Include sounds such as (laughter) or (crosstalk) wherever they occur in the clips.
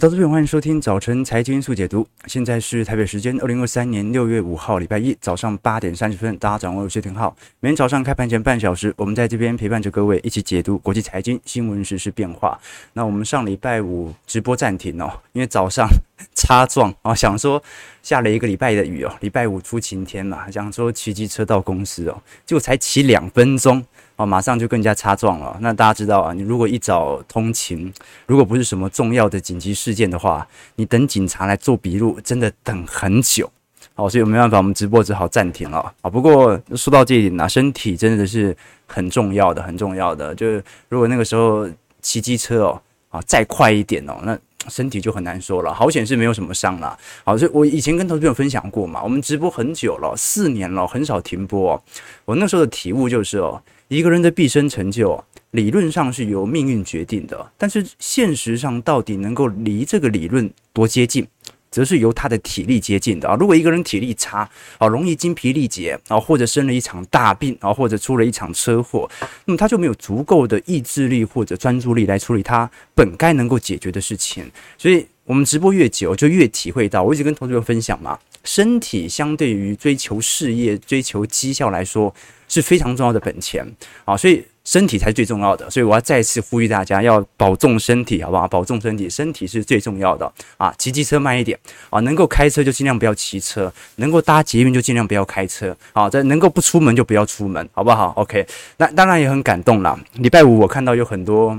投资朋友，欢迎收听早晨财经速解读。现在是台北时间二零二三年六月五号礼拜一早上八点三十分，大家掌握有些挺好。每天早上开盘前半小时，我们在这边陪伴着各位一起解读国际财经新闻、时事变化。那我们上礼拜五直播暂停哦，因为早上 (laughs) 擦撞啊，想说下了一个礼拜的雨哦，礼拜五出晴天嘛，想说骑机车到公司哦，结果才骑两分钟。哦，马上就更加擦撞了。那大家知道啊，你如果一早通勤，如果不是什么重要的紧急事件的话，你等警察来做笔录，真的等很久。好，所以没办法，我们直播只好暂停了。啊，不过说到这一点呢，身体真的是很重要的，很重要的。就是如果那个时候骑机车哦，啊，再快一点哦，那身体就很难说了。好险是没有什么伤了。好，所以我以前跟投资朋友分享过嘛，我们直播很久了，四年了，很少停播。我那时候的体悟就是哦。一个人的毕生成就，理论上是由命运决定的，但是现实上到底能够离这个理论多接近，则是由他的体力接近的啊。如果一个人体力差啊，容易精疲力竭啊，或者生了一场大病啊，或者出了一场车祸，那么他就没有足够的意志力或者专注力来处理他本该能够解决的事情。所以，我们直播越久，就越体会到，我一直跟同学们分享嘛，身体相对于追求事业、追求绩效来说。是非常重要的本钱啊，所以身体才是最重要的。所以我要再次呼吁大家要保重身体，好不好？保重身体，身体是最重要的啊！骑机车慢一点啊，能够开车就尽量不要骑车，能够搭捷运就尽量不要开车啊。这能够不出门就不要出门，好不好？OK。那当然也很感动啦。礼拜五我看到有很多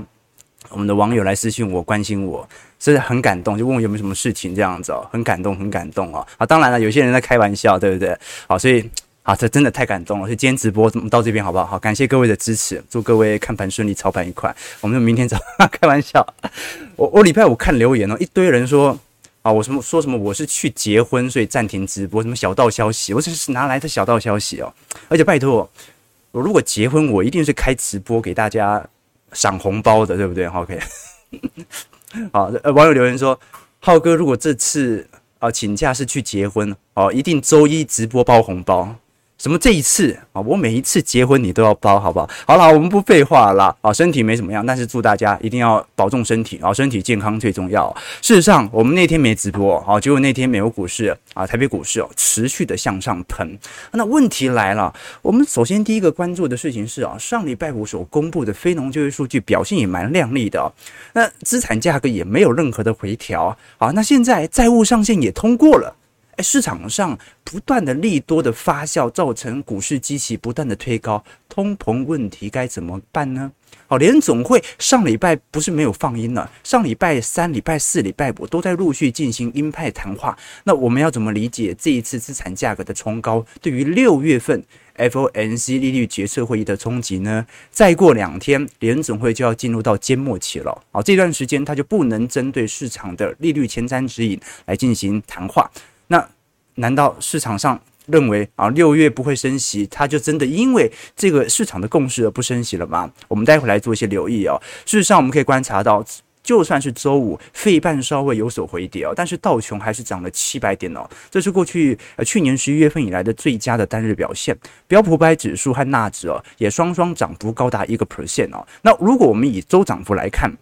我们的网友来私信我，关心我，真的很感动，就问我有没有什么事情这样子哦，很感动，很感动哦！啊，当然了，有些人在开玩笑，对不对？好，所以。好，这真的太感动了！所以今天直播到这边好不好？好，感谢各位的支持，祝各位看盘顺利，操盘愉快。我们就明天早上开玩笑，我 (laughs) 我礼拜五看留言哦，一堆人说啊，我什么说什么我是去结婚，所以暂停直播，什么小道消息，我这是哪来的小道消息哦？而且拜托，我如果结婚，我一定是开直播给大家赏红包的，对不对？OK。好，呃，网友留言说，浩哥如果这次啊请假是去结婚哦，一定周一直播包红包。什么这一次啊？我每一次结婚你都要包，好不好？好了，我们不废话了啊！身体没怎么样，但是祝大家一定要保重身体啊！身体健康最重要。事实上，我们那天没直播啊，结果那天美国股市啊，台北股市哦，持续的向上喷。那问题来了，我们首先第一个关注的事情是啊，上礼拜五所公布的非农就业数据表现也蛮亮丽的。那资产价格也没有任何的回调啊。那现在债务上限也通过了。哎，市场上不断的利多的发酵，造成股市基期不断的推高，通膨问题该怎么办呢？好，联总会上礼拜不是没有放鹰了，上礼拜三、礼拜四、礼拜五都在陆续进行鹰派谈话。那我们要怎么理解这一次资产价格的冲高对于六月份 FOMC 利率决策会议的冲击呢？再过两天，联总会就要进入到缄默期了。好，这段时间它就不能针对市场的利率前瞻指引来进行谈话。难道市场上认为啊六月不会升息，它就真的因为这个市场的共识而不升息了吗？我们待会来做一些留意哦。事实上，我们可以观察到，就算是周五费半稍微有所回跌哦，但是道琼还是涨了七百点哦，这是过去呃去年十一月份以来的最佳的单日表现。标普五百指数和纳指哦也双双涨幅高达一个 percent 哦。那如果我们以周涨幅来看，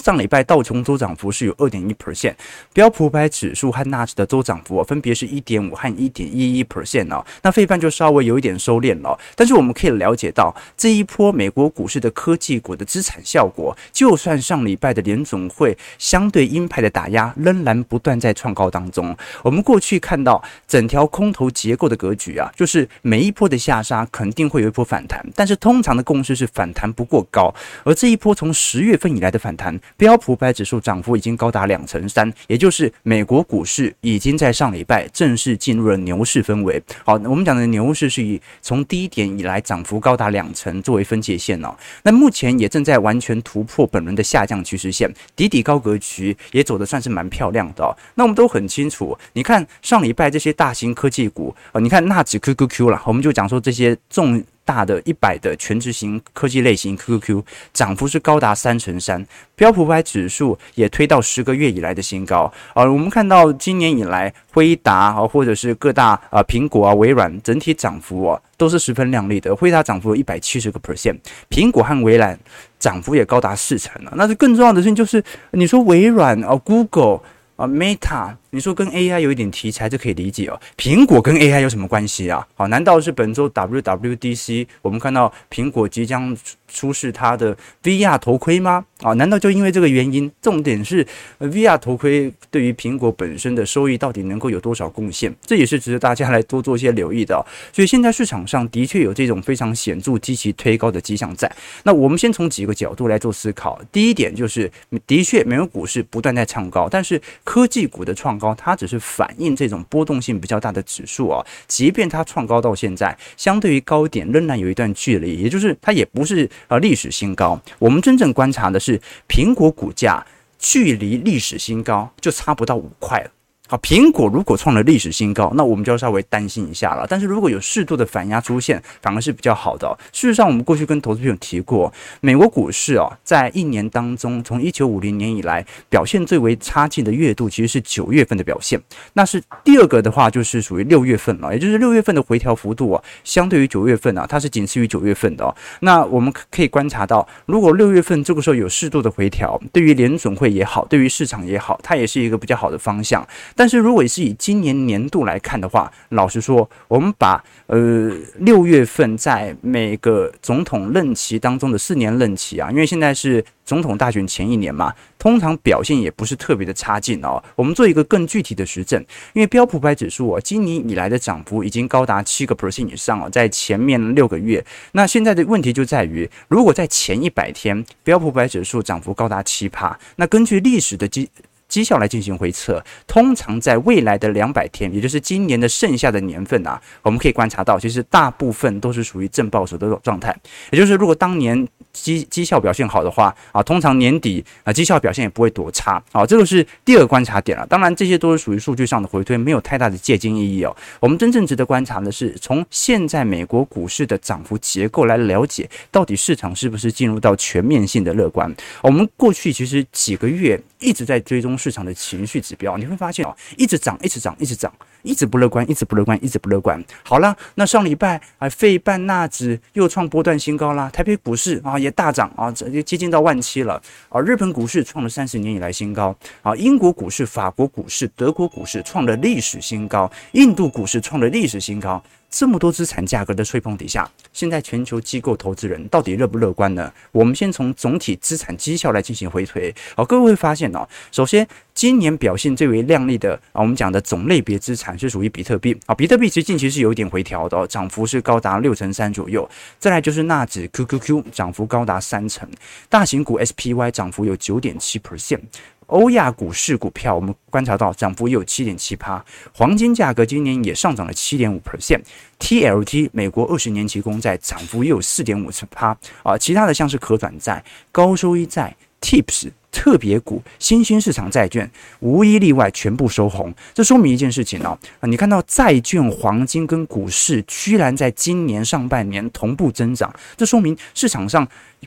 上礼拜道琼周涨幅是有二点一 percent，标普五百指数和纳指的周涨幅分别是一点五和一点一一 percent 哦。那费半就稍微有一点收敛了，但是我们可以了解到这一波美国股市的科技股的资产效果，就算上礼拜的联总会相对鹰派的打压，仍然不断在创高当中。我们过去看到整条空头结构的格局啊，就是每一波的下杀肯定会有一波反弹，但是通常的共识是反弹不过高，而这一波从十月份以来的反弹。标普百指数涨幅已经高达两成三，也就是美国股市已经在上礼拜正式进入了牛市氛围。好，我们讲的牛市是以从低点以来涨幅高达两成作为分界线哦。那目前也正在完全突破本轮的下降趋势线，底底高格局也走得算是蛮漂亮的哦。那我们都很清楚，你看上礼拜这些大型科技股啊，你看纳指 QQQ 了，我们就讲说这些重大的一百的权值型科技类型 QQQ，涨幅是高达三成三。标普五百指数也推到十个月以来的新高。而我们看到今年以来，辉达啊，或者是各大啊苹果啊、微软整体涨幅啊，都是十分亮丽的。辉达涨幅一百七十个 percent，苹果和微软涨幅也高达四成了。那是更重要的事情就是，你说微软啊、Google 啊、Meta。你说跟 AI 有一点题材，这可以理解哦。苹果跟 AI 有什么关系啊？好，难道是本周 WWDC 我们看到苹果即将出示它的 VR 头盔吗？啊，难道就因为这个原因？重点是 VR 头盔对于苹果本身的收益到底能够有多少贡献？这也是值得大家来多做一些留意的。所以现在市场上的确有这种非常显著积极推高的迹象在。那我们先从几个角度来做思考。第一点就是，的确美国股市不断在唱高，但是科技股的创高，它只是反映这种波动性比较大的指数啊，即便它创高到现在，相对于高点仍然有一段距离，也就是它也不是啊历史新高。我们真正观察的是苹果股价距离历史新高就差不到五块了。好，苹果如果创了历史新高，那我们就要稍微担心一下了。但是如果有适度的反压出现，反而是比较好的。事实上，我们过去跟投资朋友提过，美国股市啊，在一年当中，从一九五零年以来表现最为差劲的月度，其实是九月份的表现。那是第二个的话，就是属于六月份了，也就是六月份的回调幅度啊，相对于九月份啊，它是仅次于九月份的。那我们可以观察到，如果六月份这个时候有适度的回调，对于联准会也好，对于市场也好，它也是一个比较好的方向。但是如果是以今年年度来看的话，老实说，我们把呃六月份在每个总统任期当中的四年任期啊，因为现在是总统大选前一年嘛，通常表现也不是特别的差劲哦。我们做一个更具体的实证，因为标普五百指数啊，今年以来的涨幅已经高达七个 percent 以上哦，在前面六个月。那现在的问题就在于，如果在前一百天标普五百指数涨幅高达七趴，那根据历史的基绩效来进行回测，通常在未来的两百天，也就是今年的剩下的年份啊，我们可以观察到，其实大部分都是属于正报酬的状态。也就是如果当年绩绩效表现好的话啊，通常年底啊绩效表现也不会多差啊。这个是第二个观察点了。当然，这些都是属于数据上的回推，没有太大的借鉴意义哦。我们真正值得观察的是，从现在美国股市的涨幅结构来了解，到底市场是不是进入到全面性的乐观。我们过去其实几个月一直在追踪。市场的情绪指标，你会发现哦，一直涨，一直涨，一直涨，一直不乐观，一直不乐观，一直不乐观。好了，那上礼拜啊，费半纳指又创波段新高啦，台北股市啊也大涨啊，这接近到万七了啊。日本股市创了三十年以来新高啊，英国股市、法国股市、德国股市创了历史新高，印度股市创了历史新高。这么多资产价格的吹捧底下，现在全球机构投资人到底乐不乐观呢？我们先从总体资产绩效来进行回推。好，各位会发现哦，首先今年表现最为亮丽的啊，我们讲的种类别资产是属于比特币啊，比特币其实近期是有一点回调的，涨幅是高达六成三左右。再来就是纳指 QQQ 涨幅高达三成，大型股 SPY 涨幅有九点七 percent。欧亚股市股票，我们观察到涨幅也有七点七趴，黄金价格今年也上涨了七点五 percent，TLT 美国二十年期公债涨幅也有四点五趴啊，其他的像是可转债、高收益债、TIPS。特别股、新兴市场债券无一例外全部收红，这说明一件事情哦，啊，你看到债券、黄金跟股市居然在今年上半年同步增长，这说明市场上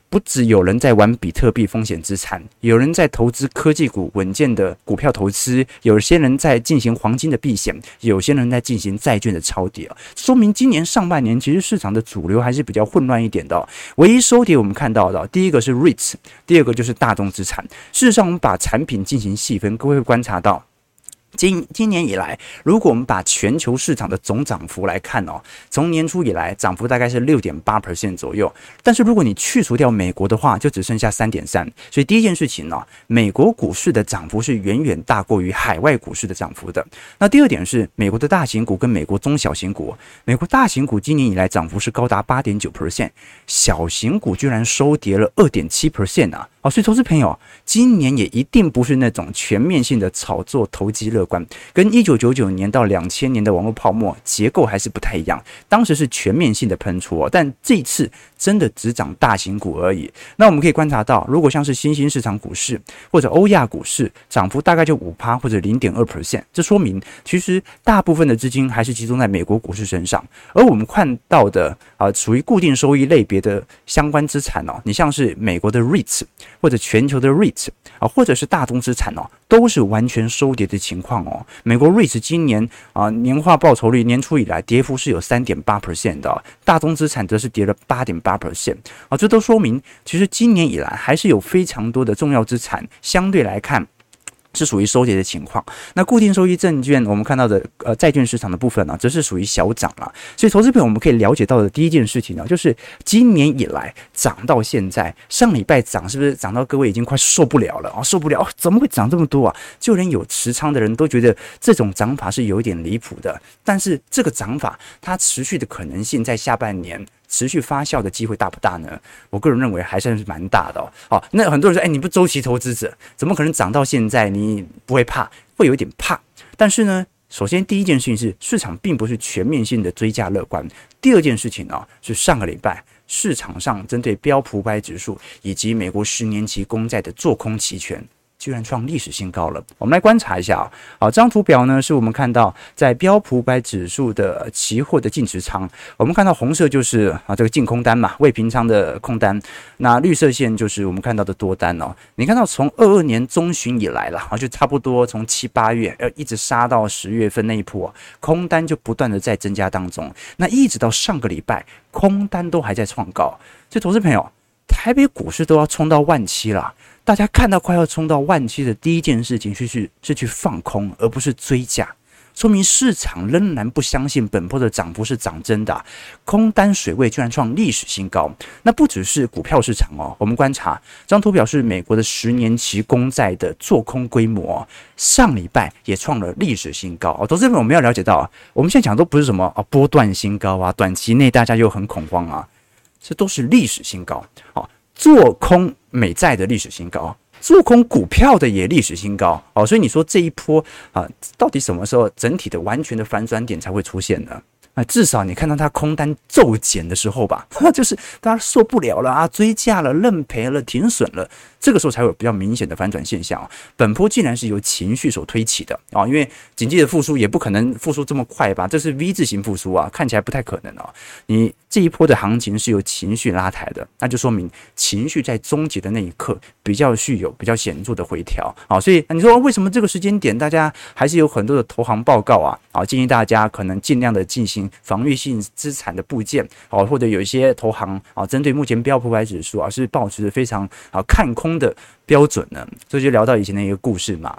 不只有人在玩比特币风险资产，有人在投资科技股稳健的股票投资，有些人在进行黄金的避险，有些人在进行债券的抄底啊，说明今年上半年其实市场的主流还是比较混乱一点的。唯一收跌我们看到的，第一个是 REITs，第二个就是大众资产。事实上，我们把产品进行细分，各位会观察到。今今年以来，如果我们把全球市场的总涨幅来看哦，从年初以来涨幅大概是六点八 percent 左右。但是如果你去除掉美国的话，就只剩下三点三。所以第一件事情呢，美国股市的涨幅是远远大过于海外股市的涨幅的。那第二点是美国的大型股跟美国中小型股，美国大型股今年以来涨幅是高达八点九 percent，小型股居然收跌了二点七 percent 啊。哦，所以投资朋友，今年也一定不是那种全面性的炒作、投机乐观，跟一九九九年到两千年的网络泡沫结构还是不太一样。当时是全面性的喷出哦，但这次真的只涨大型股而已。那我们可以观察到，如果像是新兴市场股市或者欧亚股市，涨幅大概就五趴或者零点二 percent，这说明其实大部分的资金还是集中在美国股市身上。而我们看到的啊，属于固定收益类别的相关资产哦，你像是美国的 REITs。或者全球的 REIT 啊，或者是大宗资产哦，都是完全收跌的情况哦。美国 REIT 今年啊年化报酬率年初以来跌幅是有三点八 percent 的，大宗资产则是跌了八点八 percent 啊，这都说明其实今年以来还是有非常多的重要资产相对来看。是属于收跌的情况。那固定收益证券，我们看到的呃债券市场的部分呢，则是属于小涨了。所以，投资朋友我们可以了解到的第一件事情呢，就是今年以来涨到现在，上礼拜涨是不是涨到各位已经快受不了了啊？受不了，怎么会涨这么多啊？就连有持仓的人都觉得这种涨法是有一点离谱的。但是这个涨法它持续的可能性在下半年。持续发酵的机会大不大呢？我个人认为还算是蛮大的哦。好，那很多人说，哎，你不周期投资者，怎么可能涨到现在你不会怕？会有一点怕。但是呢，首先第一件事情是市场并不是全面性的追加乐观。第二件事情呢，是上个礼拜市场上针对标普五百指数以及美国十年期公债的做空期权。居然创历史新高了！我们来观察一下啊。好，这张图表呢，是我们看到在标普百指数的期货的净持仓。我们看到红色就是啊这个净空单嘛，未平仓的空单。那绿色线就是我们看到的多单哦。你看到从二二年中旬以来了啊，就差不多从七八月呃一直杀到十月份那一波，空单就不断的在增加当中。那一直到上个礼拜，空单都还在创高。所以，投资朋友，台北股市都要冲到万七了。大家看到快要冲到万七的第一件事情，是去是去放空，而不是追加，说明市场仍然不相信本波的涨幅是涨真的，空单水位居然创历史新高。那不只是股票市场哦，我们观察这张图表示美国的十年期公债的做空规模，上礼拜也创了历史新高哦。投资们，我们要了解到，我们现在讲都不是什么啊波段新高啊，短期内大家又很恐慌啊，这都是历史新高啊。做空美债的历史新高，做空股票的也历史新高哦，所以你说这一波啊，到底什么时候整体的完全的反转点才会出现呢？啊，至少你看到它空单骤减的时候吧，(laughs) 就是大家受不了了啊，追价了、认赔了、停损了。这个时候才有比较明显的反转现象啊！本波竟然是由情绪所推起的啊！因为经济的复苏也不可能复苏这么快吧？这是 V 字形复苏啊，看起来不太可能啊！你这一波的行情是由情绪拉抬的，那就说明情绪在终结的那一刻比较具有比较显著的回调啊！所以你说为什么这个时间点大家还是有很多的投行报告啊？啊，建议大家可能尽量的进行防御性资产的部件啊，或者有一些投行啊，针对目前标普五百指数啊，是抱持着非常啊看空。的标准呢，所以就聊到以前的一个故事嘛。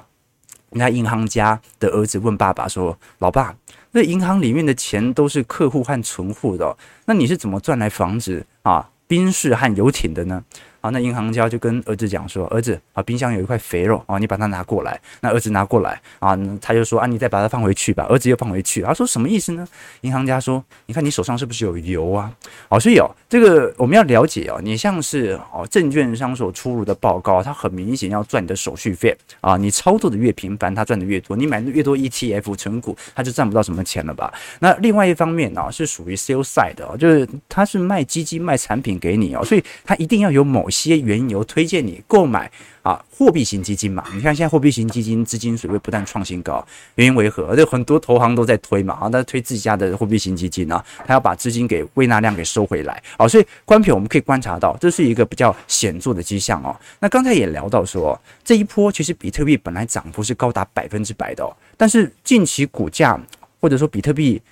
那银行家的儿子问爸爸说：“老爸，那银行里面的钱都是客户和存户的，那你是怎么赚来房子啊、宾士和游艇的呢？”啊，那银行家就跟儿子讲说：“儿子啊，冰箱有一块肥肉啊，你把它拿过来。”那儿子拿过来啊，他就说：“啊，你再把它放回去吧。”儿子又放回去，他说：“什么意思呢？”银行家说：“你看你手上是不是有油啊？”哦，所以哦，这个我们要了解哦，你像是哦证券商所出炉的报告，它很明显要赚你的手续费啊。你操作的越频繁，它赚的越多。你买的越多 ETF 成股，它就赚不到什么钱了吧？那另外一方面呢，是属于 sales side 的，就是它是卖基金卖产品给你哦，所以它一定要有某些缘由推荐你购买啊货币型基金嘛？你看现在货币型基金资金水位不断创新高，原因为何？而且很多投行都在推嘛，啊，他推自己家的货币型基金啊，他要把资金给胃纳量给收回来啊，所以观众我们可以观察到，这是一个比较显著的迹象哦。那刚才也聊到说，这一波其实比特币本来涨幅是高达百分之百的哦，但是近期股价或者说比特币。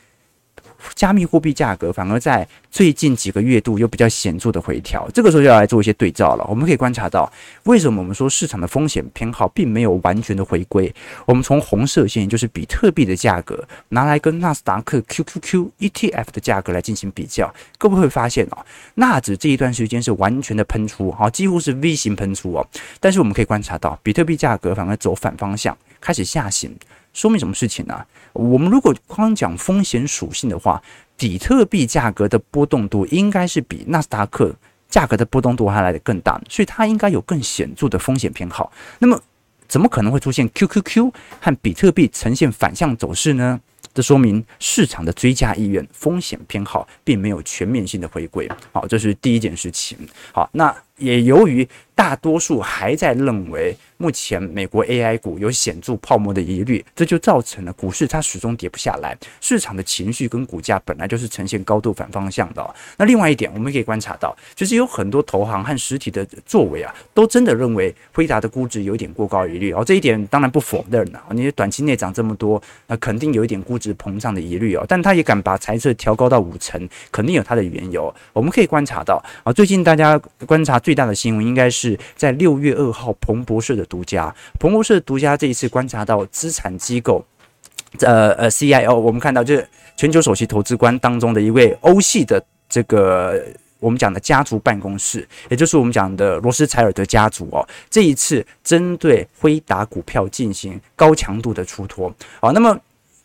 加密货币价格反而在最近几个月度有比较显著的回调，这个时候就要来做一些对照了。我们可以观察到，为什么我们说市场的风险偏好并没有完全的回归？我们从红色线，就是比特币的价格拿来跟纳斯达克 QQQ ETF 的价格来进行比较，各位会发现哦，纳指这一段时间是完全的喷出，哈，几乎是 V 型喷出哦。但是我们可以观察到，比特币价格反而走反方向，开始下行。说明什么事情呢？我们如果光讲风险属性的话，比特币价格的波动度应该是比纳斯达克价格的波动度还来得更大，所以它应该有更显著的风险偏好。那么，怎么可能会出现 QQQ 和比特币呈现反向走势呢？这说明市场的追加意愿、风险偏好并没有全面性的回归。好，这是第一件事情。好，那也由于大多数还在认为。目前美国 AI 股有显著泡沫的疑虑，这就造成了股市它始终跌不下来。市场的情绪跟股价本来就是呈现高度反方向的。那另外一点，我们可以观察到，其实有很多投行和实体的作为啊，都真的认为辉达的估值有一点过高疑虑哦。这一点当然不否认了，你短期内涨这么多，那肯定有一点估值膨胀的疑虑哦。但他也敢把财测调高到五成，肯定有他的缘由。我们可以观察到啊，最近大家观察最最大的新闻，应该是在六月二号彭博社的。独家，彭博社独家这一次观察到资产机构，呃呃，CIO，我们看到这全球首席投资官当中的一位欧系的这个我们讲的家族办公室，也就是我们讲的罗斯柴尔德家族哦，这一次针对辉达股票进行高强度的出脱，好，那么。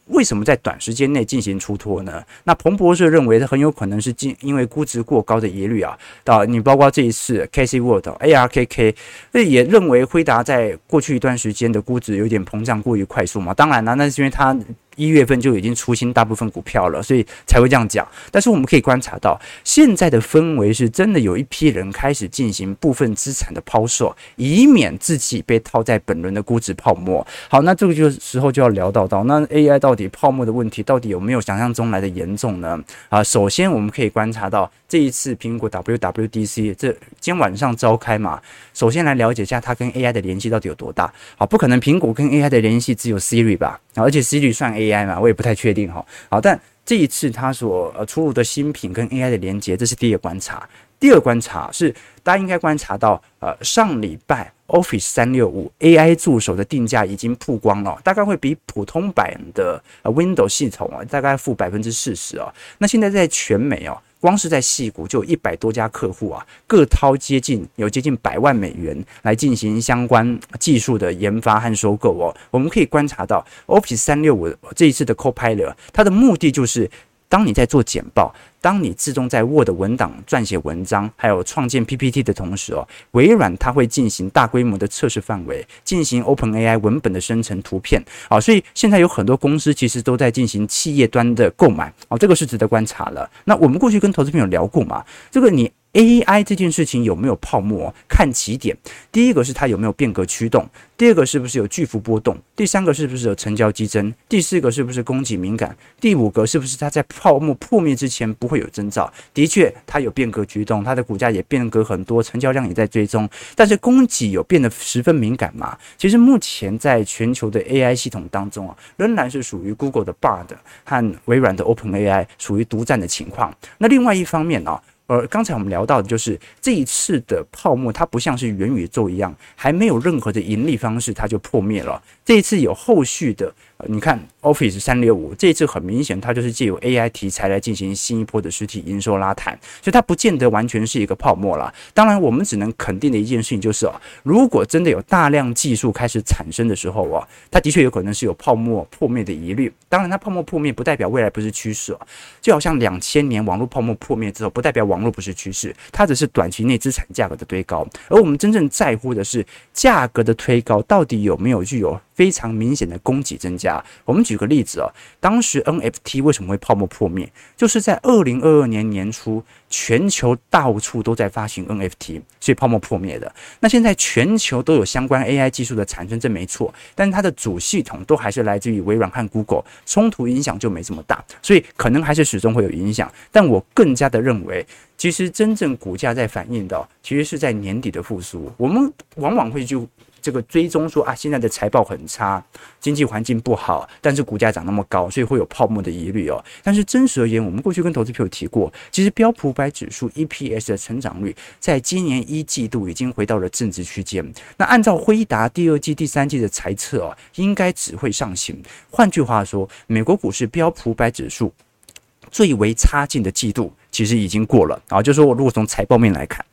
为什么在短时间内进行出脱呢？那彭博社认为，它很有可能是因因为估值过高的疑虑啊。到你包括这一次 K C World、ARKK，那也认为辉达在过去一段时间的估值有点膨胀过于快速嘛。当然了，那是因为它。一月份就已经出新大部分股票了，所以才会这样讲。但是我们可以观察到，现在的氛围是真的有一批人开始进行部分资产的抛售，以免自己被套在本轮的估值泡沫。好，那这个就时候就要聊到到，那 AI 到底泡沫的问题到底有没有想象中来的严重呢？啊，首先我们可以观察到这一次苹果 WWDC 这今天晚上召开嘛，首先来了解一下它跟 AI 的联系到底有多大。好，不可能苹果跟 AI 的联系只有 Siri 吧？而且 Siri 算 AI。嘛，我也不太确定哈。好，但这一次它所呃出入的新品跟 AI 的连接，这是第一个观察。第二观察是，大家应该观察到，呃，上礼拜 Office 三六五 AI 助手的定价已经曝光了，大概会比普通版的呃 Windows 系统啊，大概负百分之四十哦。那现在在全美哦。光是在细谷就有一百多家客户啊，各掏接近有接近百万美元来进行相关技术的研发和收购哦。我们可以观察到，Office 三六五这一次的 Copilot，它的目的就是。当你在做简报，当你自动在 Word 文档撰写文章，还有创建 PPT 的同时哦，微软它会进行大规模的测试范围，进行 OpenAI 文本的生成图片啊，所以现在有很多公司其实都在进行企业端的购买啊，这个是值得观察了。那我们过去跟投资朋友聊过嘛，这个你。AI 这件事情有没有泡沫？看几点。第一个是它有没有变革驱动，第二个是不是有巨幅波动，第三个是不是有成交激增，第四个是不是供给敏感，第五个是不是它在泡沫破灭之前不会有征兆。的确，它有变革驱动，它的股价也变革很多，成交量也在追踪。但是供给有变得十分敏感吗？其实目前在全球的 AI 系统当中啊，仍然是属于 Google 的 Bard 和微软的 OpenAI 属于独占的情况。那另外一方面呢、啊？而刚才我们聊到的就是这一次的泡沫，它不像是元宇宙一样，还没有任何的盈利方式，它就破灭了。这一次有后续的。你看，Office 三六五这一次很明显，它就是借由 AI 题材来进行新一波的实体营收拉抬，所以它不见得完全是一个泡沫啦。当然，我们只能肯定的一件事情就是哦，如果真的有大量技术开始产生的时候哦，它的确有可能是有泡沫破灭的疑虑。当然，它泡沫破灭不代表未来不是趋势哦，就好像两千年网络泡沫破灭之后，不代表网络不是趋势，它只是短期内资产价格的堆高。而我们真正在乎的是价格的推高到底有没有具有非常明显的供给增加。我们举个例子哦，当时 NFT 为什么会泡沫破灭？就是在二零二二年年初，全球到处都在发行 NFT，所以泡沫破灭的。那现在全球都有相关 AI 技术的产生，这没错，但它的主系统都还是来自于微软和 Google，冲突影响就没这么大，所以可能还是始终会有影响。但我更加的认为，其实真正股价在反映的，其实是在年底的复苏。我们往往会就。这个追踪说啊，现在的财报很差，经济环境不好，但是股价涨那么高，所以会有泡沫的疑虑哦。但是真实而言，我们过去跟投资朋友提过，其实标普百指数 EPS 的成长率在今年一季度已经回到了正值区间。那按照辉达第二季、第三季的财测哦，应该只会上行。换句话说，美国股市标普百指数最为差劲的季度其实已经过了啊。就是说我如果从财报面来看，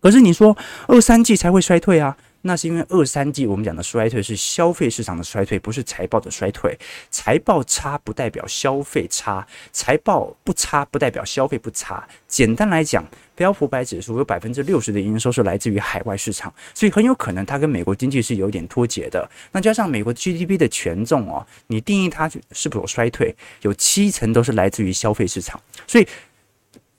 可是你说二三季才会衰退啊？那是因为二三季我们讲的衰退是消费市场的衰退，不是财报的衰退。财报差不代表消费差，财报不差不代表消费不差。简单来讲，标普百指数有百分之六十的营收是来自于海外市场，所以很有可能它跟美国经济是有点脱节的。那加上美国 GDP 的权重哦，你定义它是否有衰退，有七成都是来自于消费市场，所以。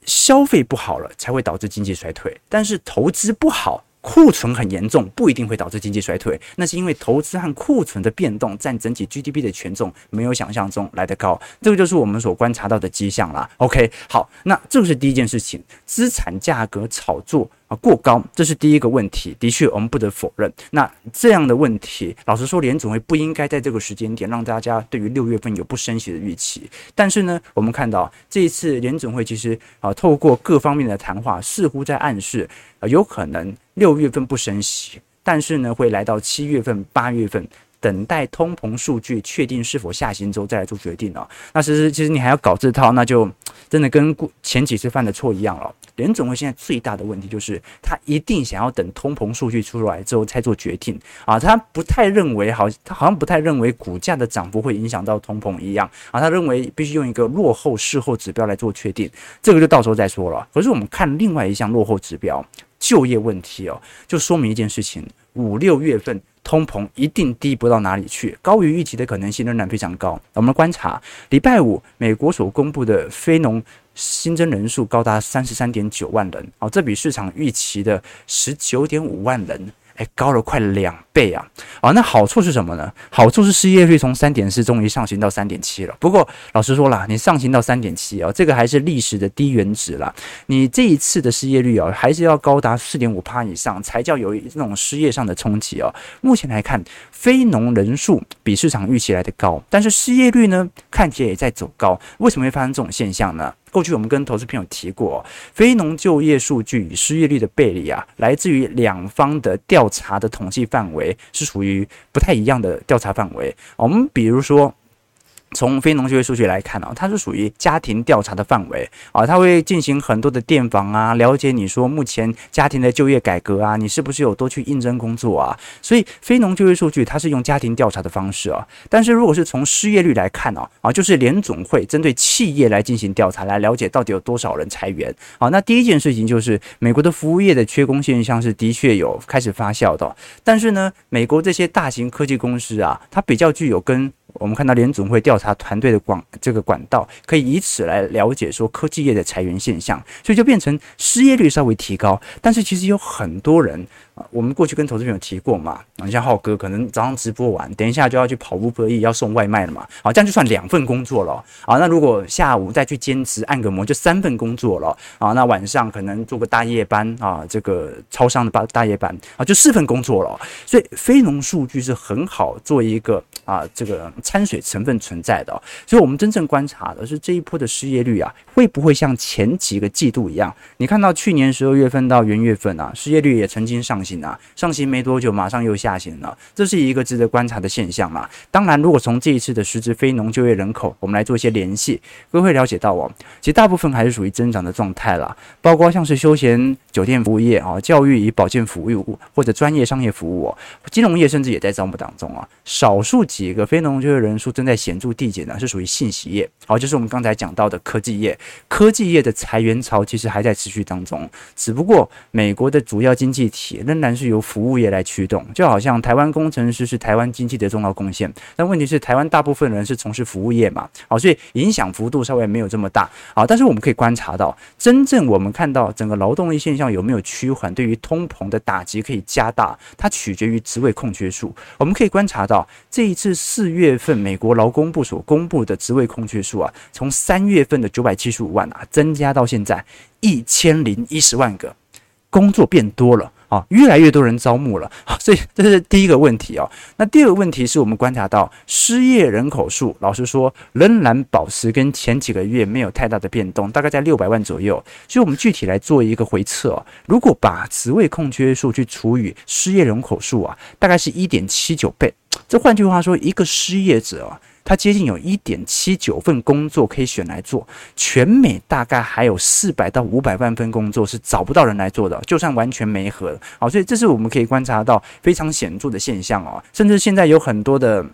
消费不好了，才会导致经济衰退。但是投资不好，库存很严重，不一定会导致经济衰退。那是因为投资和库存的变动占整体 GDP 的权重没有想象中来得高。这个就是我们所观察到的迹象啦。OK，好，那这个是第一件事情，资产价格炒作。过高，这是第一个问题。的确，我们不得否认。那这样的问题，老实说，联总会不应该在这个时间点让大家对于六月份有不升息的预期。但是呢，我们看到这一次联总会其实啊，透过各方面的谈话，似乎在暗示啊，有可能六月份不升息，但是呢，会来到七月份、八月份。等待通膨数据确定是否下行之后再来做决定哦。那其实其实你还要搞这套，那就真的跟前几次犯的错一样了。联总会现在最大的问题就是，他一定想要等通膨数据出来之后才做决定啊。他不太认为好，他好像不太认为股价的涨幅会影响到通膨一样啊。他认为必须用一个落后事后指标来做确定，这个就到时候再说了。可是我们看另外一项落后指标，就业问题哦，就说明一件事情：五六月份。通膨一定低不到哪里去，高于预期的可能性仍然非常高。我们观察礼拜五美国所公布的非农新增人数高达三十三点九万人，哦，这比市场预期的十九点五万人。哎，高了快两倍啊！啊，那好处是什么呢？好处是失业率从三点四终于上行到三点七了。不过老实说啦，你上行到三点七啊，这个还是历史的低原值啦。你这一次的失业率啊，还是要高达四点五趴以上，才叫有那种失业上的冲击啊。目前来看，非农人数比市场预期来的高，但是失业率呢，看起来也在走高。为什么会发生这种现象呢？过去我们跟投资朋友提过，非农就业数据与失业率的背离啊，来自于两方的调查的统计范围是属于不太一样的调查范围。我们比如说。从非农就业数据来看啊，它是属于家庭调查的范围啊，它会进行很多的电访啊，了解你说目前家庭的就业改革啊，你是不是有多去应征工作啊？所以非农就业数据它是用家庭调查的方式啊，但是如果是从失业率来看啊，啊，就是联总会针对企业来进行调查，来了解到底有多少人裁员。好，那第一件事情就是美国的服务业的缺工现象是的确有开始发酵的，但是呢，美国这些大型科技公司啊，它比较具有跟我们看到联总会调查团队的广这个管道，可以以此来了解说科技业的裁员现象，所以就变成失业率稍微提高，但是其实有很多人。啊，我们过去跟投资朋友提过嘛，你，像浩哥可能早上直播完，等一下就要去跑 UberE，要送外卖了嘛，好，这样就算两份工作了，啊，那如果下午再去兼职按个摩，就三份工作了，啊，那晚上可能做个大夜班啊，这个超商的大大夜班啊，就四份工作了，所以非农数据是很好做一个啊，这个掺水成分存在的哦，所以我们真正观察的是这一波的失业率啊，会不会像前几个季度一样？你看到去年十二月份到元月份啊，失业率也曾经上。行啊，上行没多久，马上又下行了，这是一个值得观察的现象嘛。当然，如果从这一次的实质非农就业人口，我们来做一些联系，各位会了解到哦，其实大部分还是属于增长的状态啦，包括像是休闲酒店服务业啊、教育与保健服务或者专业商业服务哦，金融业甚至也在招募当中啊。少数几个非农就业人数正在显著递减呢，是属于信息业，好，就是我们刚才讲到的科技业，科技业的裁员潮其实还在持续当中，只不过美国的主要经济体仍然是由服务业来驱动，就好像台湾工程师是台湾经济的重要贡献，但问题是台湾大部分人是从事服务业嘛，好，所以影响幅度稍微没有这么大，好，但是我们可以观察到，真正我们看到整个劳动力现象有没有趋缓，对于通膨的打击可以加大，它取决于职位空缺数。我们可以观察到，这一次是四月份美国劳工部所公布的职位空缺数啊，从三月份的九百七十五万啊，增加到现在一千零一十万个，工作变多了。啊，越来越多人招募了，(laughs) 所以这是第一个问题哦。那第二个问题是我们观察到失业人口数，老实说仍然保持跟前几个月没有太大的变动，大概在六百万左右。所以我们具体来做一个回测哦，如果把职位空缺数去除以失业人口数啊，大概是一点七九倍。(tsk) 这换句话说，一个失业者啊。他接近有一点七九份工作可以选来做，全美大概还有四百到五百万份工作是找不到人来做的，就算完全没合，好，所以这是我们可以观察到非常显著的现象哦，甚至现在有很多的。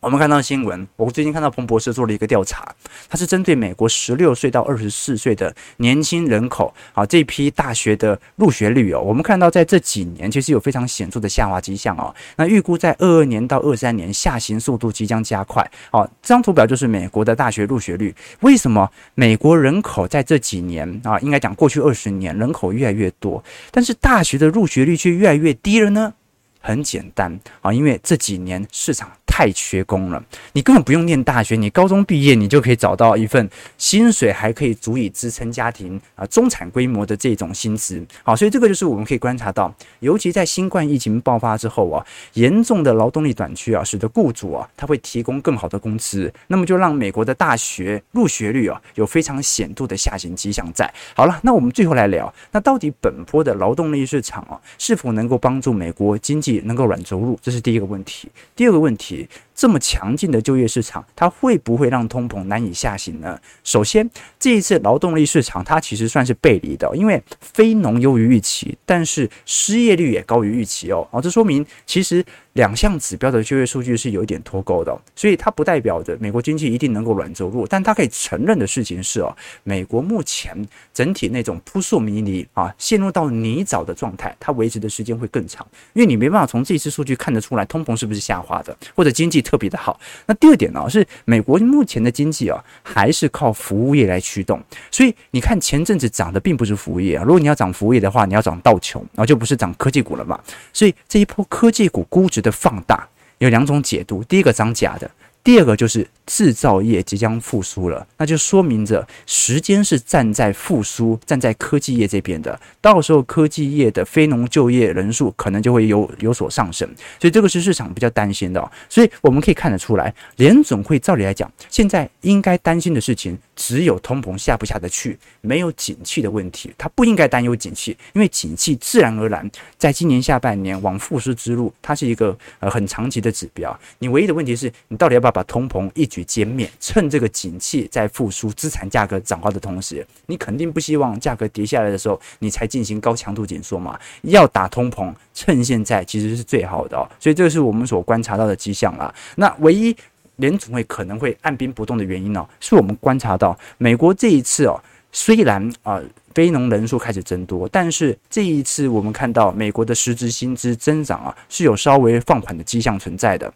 我们看到新闻，我最近看到彭博社做了一个调查，它是针对美国十六岁到二十四岁的年轻人口，啊，这批大学的入学率哦，我们看到在这几年其实有非常显著的下滑迹象哦。那预估在二二年到二三年下行速度即将加快。哦，这张图表就是美国的大学入学率。为什么美国人口在这几年啊，应该讲过去二十年人口越来越多，但是大学的入学率却越来越低了呢？很简单啊，因为这几年市场。太缺工了，你根本不用念大学，你高中毕业你就可以找到一份薪水还可以足以支撑家庭啊中产规模的这种薪资。好，所以这个就是我们可以观察到，尤其在新冠疫情爆发之后啊，严重的劳动力短缺啊，使得雇主啊他会提供更好的工资，那么就让美国的大学入学率啊有非常显著的下行迹象在。好了，那我们最后来聊，那到底本波的劳动力市场啊是否能够帮助美国经济能够软着陆？这是第一个问题。第二个问题。这么强劲的就业市场，它会不会让通膨难以下行呢？首先，这一次劳动力市场它其实算是背离的，因为非农优于预期，但是失业率也高于预期哦。哦，这说明其实。两项指标的就业数据是有一点脱钩的，所以它不代表着美国经济一定能够软着陆，但它可以承认的事情是哦，美国目前整体那种扑朔迷离啊，陷入到泥沼的状态，它维持的时间会更长，因为你没办法从这次数据看得出来通膨是不是下滑的，或者经济特别的好。那第二点呢，是美国目前的经济啊，还是靠服务业来驱动，所以你看前阵子涨的并不是服务业啊，如果你要涨服务业的话，你要涨道琼，然后就不是涨科技股了嘛，所以这一波科技股估值的。放大有两种解读，第一个张假的，第二个就是制造业即将复苏了，那就说明着时间是站在复苏、站在科技业这边的，到时候科技业的非农就业人数可能就会有有所上升，所以这个是市场比较担心的。所以我们可以看得出来，联总会照理来讲，现在应该担心的事情。只有通膨下不下得去，没有景气的问题，它不应该担忧景气，因为景气自然而然在今年下半年往复苏之路，它是一个呃很长期的指标。你唯一的问题是你到底要不要把通膨一举歼灭？趁这个景气在复苏、资产价格涨高的同时，你肯定不希望价格跌下来的时候你才进行高强度紧缩嘛？要打通膨，趁现在其实是最好的哦。所以这是我们所观察到的迹象啦。那唯一。联储会可能会按兵不动的原因呢、是我们观察到美国这一次哦，虽然啊非农人数开始增多，但是这一次我们看到美国的实质薪资增长啊是有稍微放缓的迹象存在的，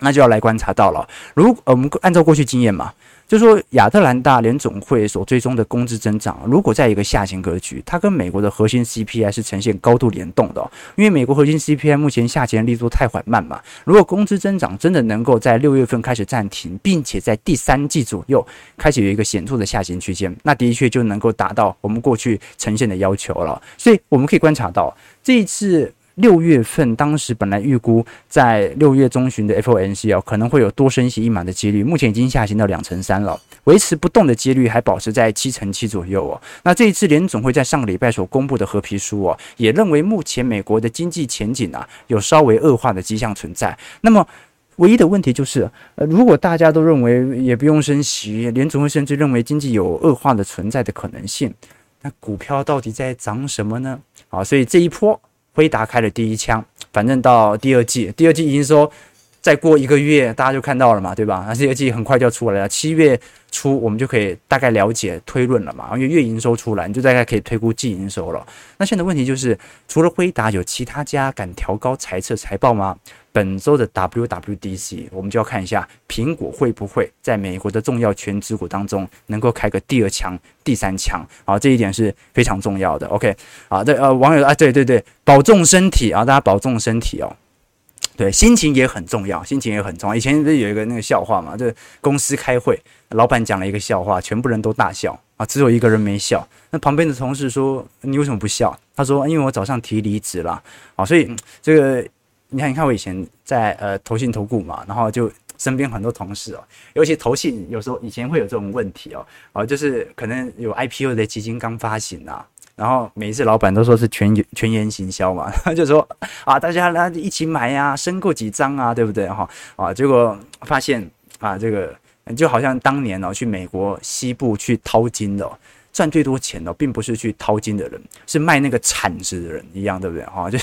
那就要来观察到了。如我们按照过去经验嘛。就说亚特兰大联总会所追踪的工资增长，如果在一个下行格局，它跟美国的核心 CPI 是呈现高度联动的。因为美国核心 CPI 目前下行力度太缓慢嘛，如果工资增长真的能够在六月份开始暂停，并且在第三季左右开始有一个显著的下行区间，那的确就能够达到我们过去呈现的要求了。所以我们可以观察到这一次。六月份，当时本来预估在六月中旬的 FOMC 哦，可能会有多升息一码的几率，目前已经下行到两成三了，维持不动的几率还保持在七成七左右哦。那这一次联总会在上个礼拜所公布的褐皮书哦，也认为目前美国的经济前景啊有稍微恶化的迹象存在。那么唯一的问题就是，呃，如果大家都认为也不用升息，联总会甚至认为经济有恶化的存在的可能性，那股票到底在涨什么呢？啊，所以这一波。辉达开了第一枪，反正到第二季，第二季已经说再过一个月，大家就看到了嘛，对吧？那第二季很快就要出来了，七月初我们就可以大概了解推论了嘛，因为月营收出来，你就大概可以推估季营收了。那现在问题就是，除了辉达，有其他家敢调高财测财报吗？本周的 WWDC，我们就要看一下苹果会不会在美国的重要全职股当中能够开个第二枪、第三枪啊，这一点是非常重要的。OK，啊，对，呃，网友啊，对对对，保重身体啊，大家保重身体哦。对，心情也很重要，心情也很重要。以前不是有一个那个笑话嘛，就公司开会，老板讲了一个笑话，全部人都大笑啊，只有一个人没笑。那旁边的同事说：“你为什么不笑？”他说：“因为我早上提离职了啊，所以这个。”你看，你看，我以前在呃投信投顾嘛，然后就身边很多同事哦，尤其投信有时候以前会有这种问题哦，哦，就是可能有 IPO 的基金刚发行啊，然后每一次老板都说是全员全员行销嘛，他 (laughs) 就说啊，大家来一起买呀，申购几张啊，对不对哈？啊，结果发现啊，这个就好像当年哦，去美国西部去淘金的，赚最多钱的，并不是去淘金的人，是卖那个铲子的人一样，对不对？哈，就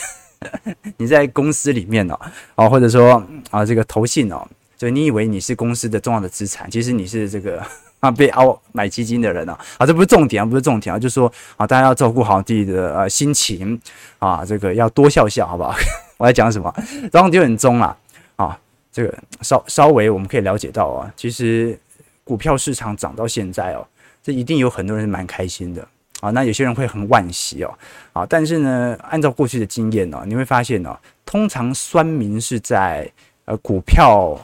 你在公司里面哦，哦，或者说啊，这个投信哦，就你以为你是公司的重要的资产，其实你是这个。啊，被凹买基金的人啊，啊，这不是重点啊，不是重点啊，就是说啊，大家要照顾好自己的呃心情啊，这个要多笑笑，好不好？(laughs) 我在讲什么？早上九点钟啊，啊，这个稍稍微我们可以了解到啊，其实股票市场涨到现在哦，这一定有很多人是蛮开心的啊，那有些人会很惋惜哦，啊，但是呢，按照过去的经验呢，你会发现呢，通常酸民是在呃股票。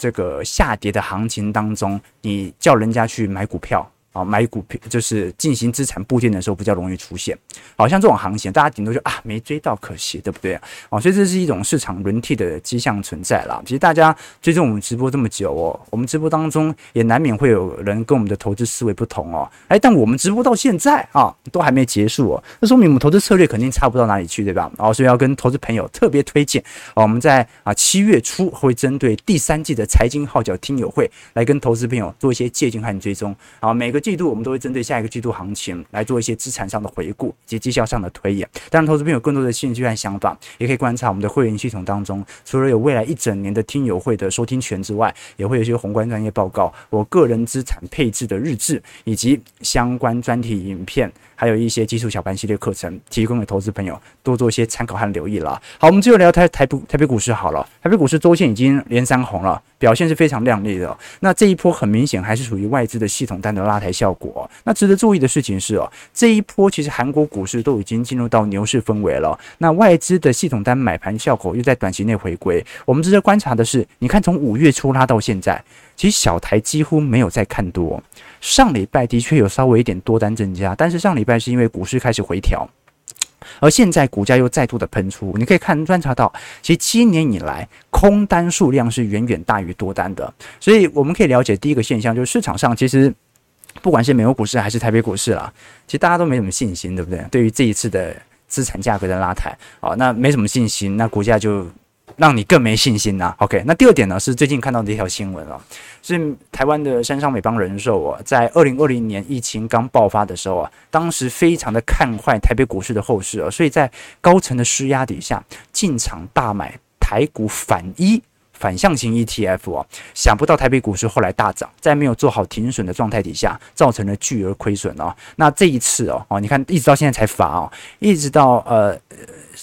这个下跌的行情当中，你叫人家去买股票。啊，买股票就是进行资产布垫的时候比较容易出现，好像这种行情，大家顶多就啊没追到，可惜，对不对啊？所以这是一种市场轮替的迹象存在啦。其实大家追踪我们直播这么久哦，我们直播当中也难免会有人跟我们的投资思维不同哦。哎，但我们直播到现在啊，都还没结束哦，那说明我们投资策略肯定差不到哪里去，对吧？啊，所以要跟投资朋友特别推荐啊，我们在啊七月初会针对第三季的财经号角听友会来跟投资朋友做一些借鉴和追踪啊，每个。季度我们都会针对下一个季度行情来做一些资产上的回顾以及绩效上的推演。当然，投资朋友更多的兴趣和想法，也可以观察我们的会员系统当中，除了有未来一整年的听友会的收听权之外，也会有一些宏观专业报告、我个人资产配置的日志以及相关专题影片，还有一些基础小盘系列课程，提供给投资朋友多做一些参考和留意了。好，我们最后聊台台北台北股市好了，台北股市周线已经连三红了。表现是非常亮丽的，那这一波很明显还是属于外资的系统单的拉抬效果。那值得注意的事情是哦，这一波其实韩国股市都已经进入到牛市氛围了。那外资的系统单买盘效果又在短期内回归。我们值得观察的是，你看从五月初拉到现在，其实小台几乎没有再看多。上礼拜的确有稍微一点多单增加，但是上礼拜是因为股市开始回调。而现在股价又再度的喷出，你可以看观察到，其实今年以来空单数量是远远大于多单的，所以我们可以了解第一个现象，就是市场上其实不管是美国股市还是台北股市啦，其实大家都没什么信心，对不对？对于这一次的资产价格的拉抬，啊，那没什么信心，那股价就。让你更没信心呐、OK，那第二点呢，是最近看到的一条新闻啊，是台湾的山上美邦人寿啊，在二零二零年疫情刚爆发的时候啊，当时非常的看坏台北股市的后市啊，所以在高层的施压底下进场大买台股反一反向型 ETF 啊，想不到台北股市后来大涨，在没有做好停损的状态底下，造成了巨额亏损哦。那这一次哦，哦，你看一直到现在才罚哦，一直到呃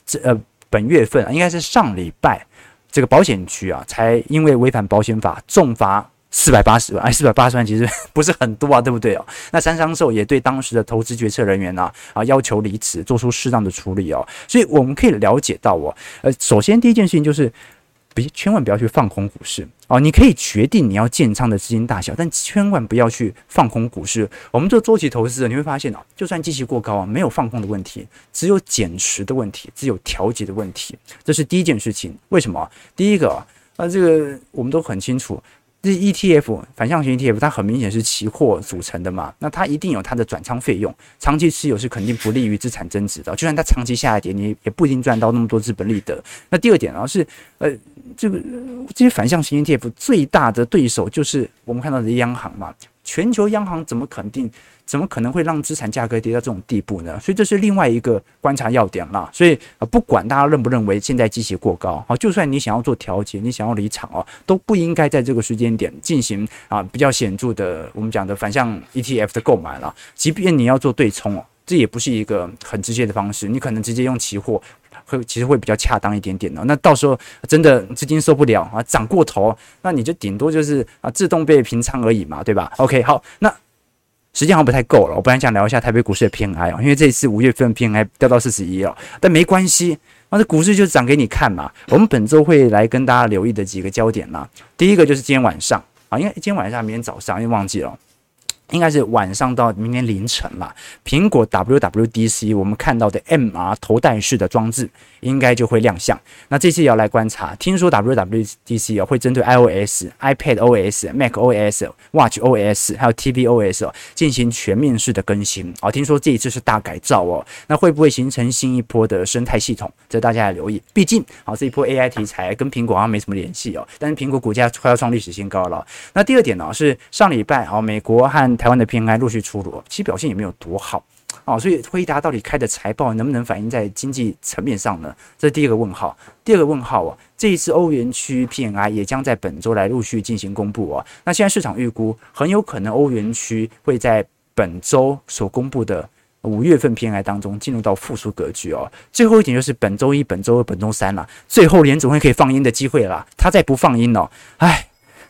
这呃。本月份啊，应该是上礼拜，这个保险局啊，才因为违反保险法重罚四百八十万。哎，四百八十万其实 (laughs) 不是很多啊，对不对哦？那三商寿也对当时的投资决策人员呢啊要求离职，做出适当的处理哦。所以我们可以了解到哦，呃，首先第一件事情就是。别千万不要去放空股市哦！你可以决定你要建仓的资金大小，但千万不要去放空股市。我们做周期投资的，你会发现哦，就算基期过高啊，没有放空的问题，只有减持的问题，只有调节的问题。这是第一件事情。为什么？第一个啊，这个我们都很清楚。这 ETF 反向型 ETF，它很明显是期货组成的嘛，那它一定有它的转仓费用，长期持有是肯定不利于资产增值的。就算它长期下跌，你也不一定赚到那么多资本利得。那第二点啊，是呃，这个这些反向型 ETF 最大的对手就是我们看到的央行嘛，全球央行怎么肯定？怎么可能会让资产价格跌到这种地步呢？所以这是另外一个观察要点了。所以啊，不管大家认不认为现在机器过高，啊，就算你想要做调节，你想要离场哦，都不应该在这个时间点进行啊比较显著的我们讲的反向 ETF 的购买了。即便你要做对冲哦，这也不是一个很直接的方式，你可能直接用期货会其实会比较恰当一点点的。那到时候真的资金受不了啊，涨过头，那你就顶多就是啊自动被平仓而已嘛，对吧？OK，好，那。时间好像不太够了，我本来想聊一下台北股市的偏 I 哦，因为这一次五月份偏 I 掉到四十一了，但没关系，那这股市就涨给你看嘛。我们本周会来跟大家留意的几个焦点啦，第一个就是今天晚上啊，因为今天晚上、明天早上又忘记了，应该是晚上到明天凌晨了，苹果 WWDC 我们看到的 MR 头戴式的装置应该就会亮相。那这次也要来观察，听说 WWDC 哦会针对 iOS、iPad OS、Mac OS、Watch OS 还有 TV OS 哦进行全面式的更新哦。听说这一次是大改造哦，那会不会形成新一波的生态系统？这大家要留意。毕竟啊，这一波 AI 题材跟苹果好像没什么联系哦，但是苹果股价快要创历史新高了。那第二点呢是上礼拜哦，美国和台湾的 PMI 陆续出炉，其实表现也没有多好哦，所以辉达到底开的财报能不能反映在经济层面上呢？这是第一个问号。第二个问号啊，这一次欧元区 PMI 也将在本周来陆续进行公布啊。那现在市场预估很有可能欧元区会在本周所公布的五月份 PMI 当中进入到复苏格局哦。最后一点就是本周一、本周二、本周三了，最后联总会可以放音的机会了，他再不放音哦，唉。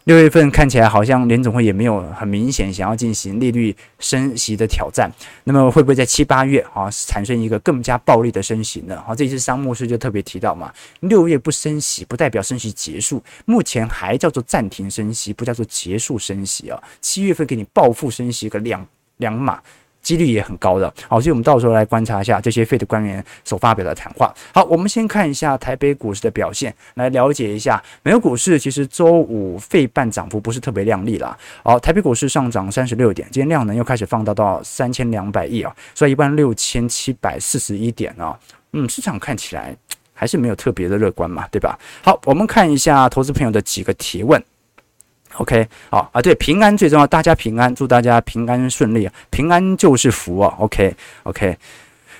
六月份看起来好像联总会也没有很明显想要进行利率升息的挑战，那么会不会在七八月啊产生一个更加暴力的升息呢？好，这次商牧师就特别提到嘛，六月不升息不代表升息结束，目前还叫做暂停升息，不叫做结束升息啊。七月份给你报复升息个两两码。几率也很高的，好，所以我们到时候来观察一下这些 Fed 官员所发表的谈话。好，我们先看一下台北股市的表现，来了解一下美国股市。其实周五费半涨幅不是特别亮丽啦。好，台北股市上涨三十六点，今天量能又开始放大到三千两百亿啊，所以一万六千七百四十一点啊。嗯，市场看起来还是没有特别的乐观嘛，对吧？好，我们看一下投资朋友的几个提问。OK，好啊，对，平安最重要，大家平安，祝大家平安顺利啊，平安就是福啊。OK，OK，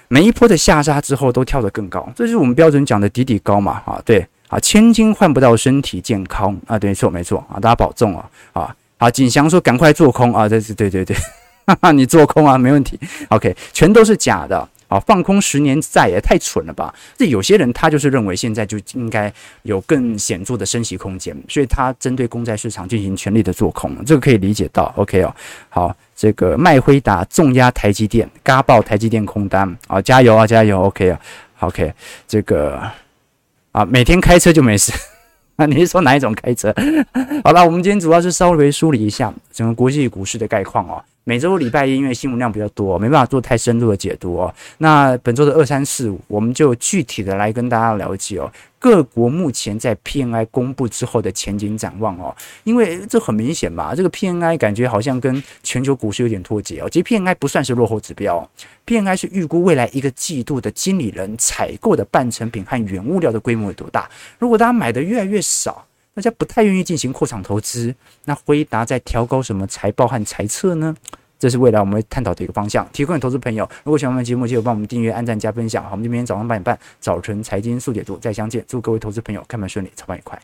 每一波的下杀之后都跳得更高，这就是我们标准讲的底底高嘛，啊，对啊，千金换不到身体健康啊，对，没错没错啊，大家保重啊，啊，好，景祥说赶快做空啊，这是对对对，(laughs) 哈哈，你做空啊，没问题，OK，全都是假的。啊，放空十年债也太蠢了吧！这有些人他就是认为现在就应该有更显著的升息空间，所以他针对公债市场进行全力的做空，这个可以理解到。OK 哦，好，这个麦辉达重压台积电，嘎爆台积电空单啊，加油啊，加油！OK 啊，OK，这个啊，每天开车就没事。那 (laughs) 你是说哪一种开车？好了，我们今天主要是稍微梳理一下整个国际股市的概况哦。每周礼拜一因为新闻量比较多，没办法做太深入的解读哦。那本周的二三四五，我们就具体的来跟大家了解哦。各国目前在 PNI 公布之后的前景展望哦，因为这很明显嘛，这个 PNI 感觉好像跟全球股市有点脱节哦。其实 PNI 不算是落后指标，PNI 是预估未来一个季度的经理人采购的半成品和原物料的规模有多大。如果大家买的越来越少，大家不太愿意进行扩厂投资，那回答在调高什么财报和财策呢？这是未来我们会探讨的一个方向。提供给投资朋友，如果喜欢我们节目，记得帮我们订阅、按赞、加分享。好，我们明天早上八点半，早晨财经速解读再相见。祝各位投资朋友开盘顺利，操盘愉快。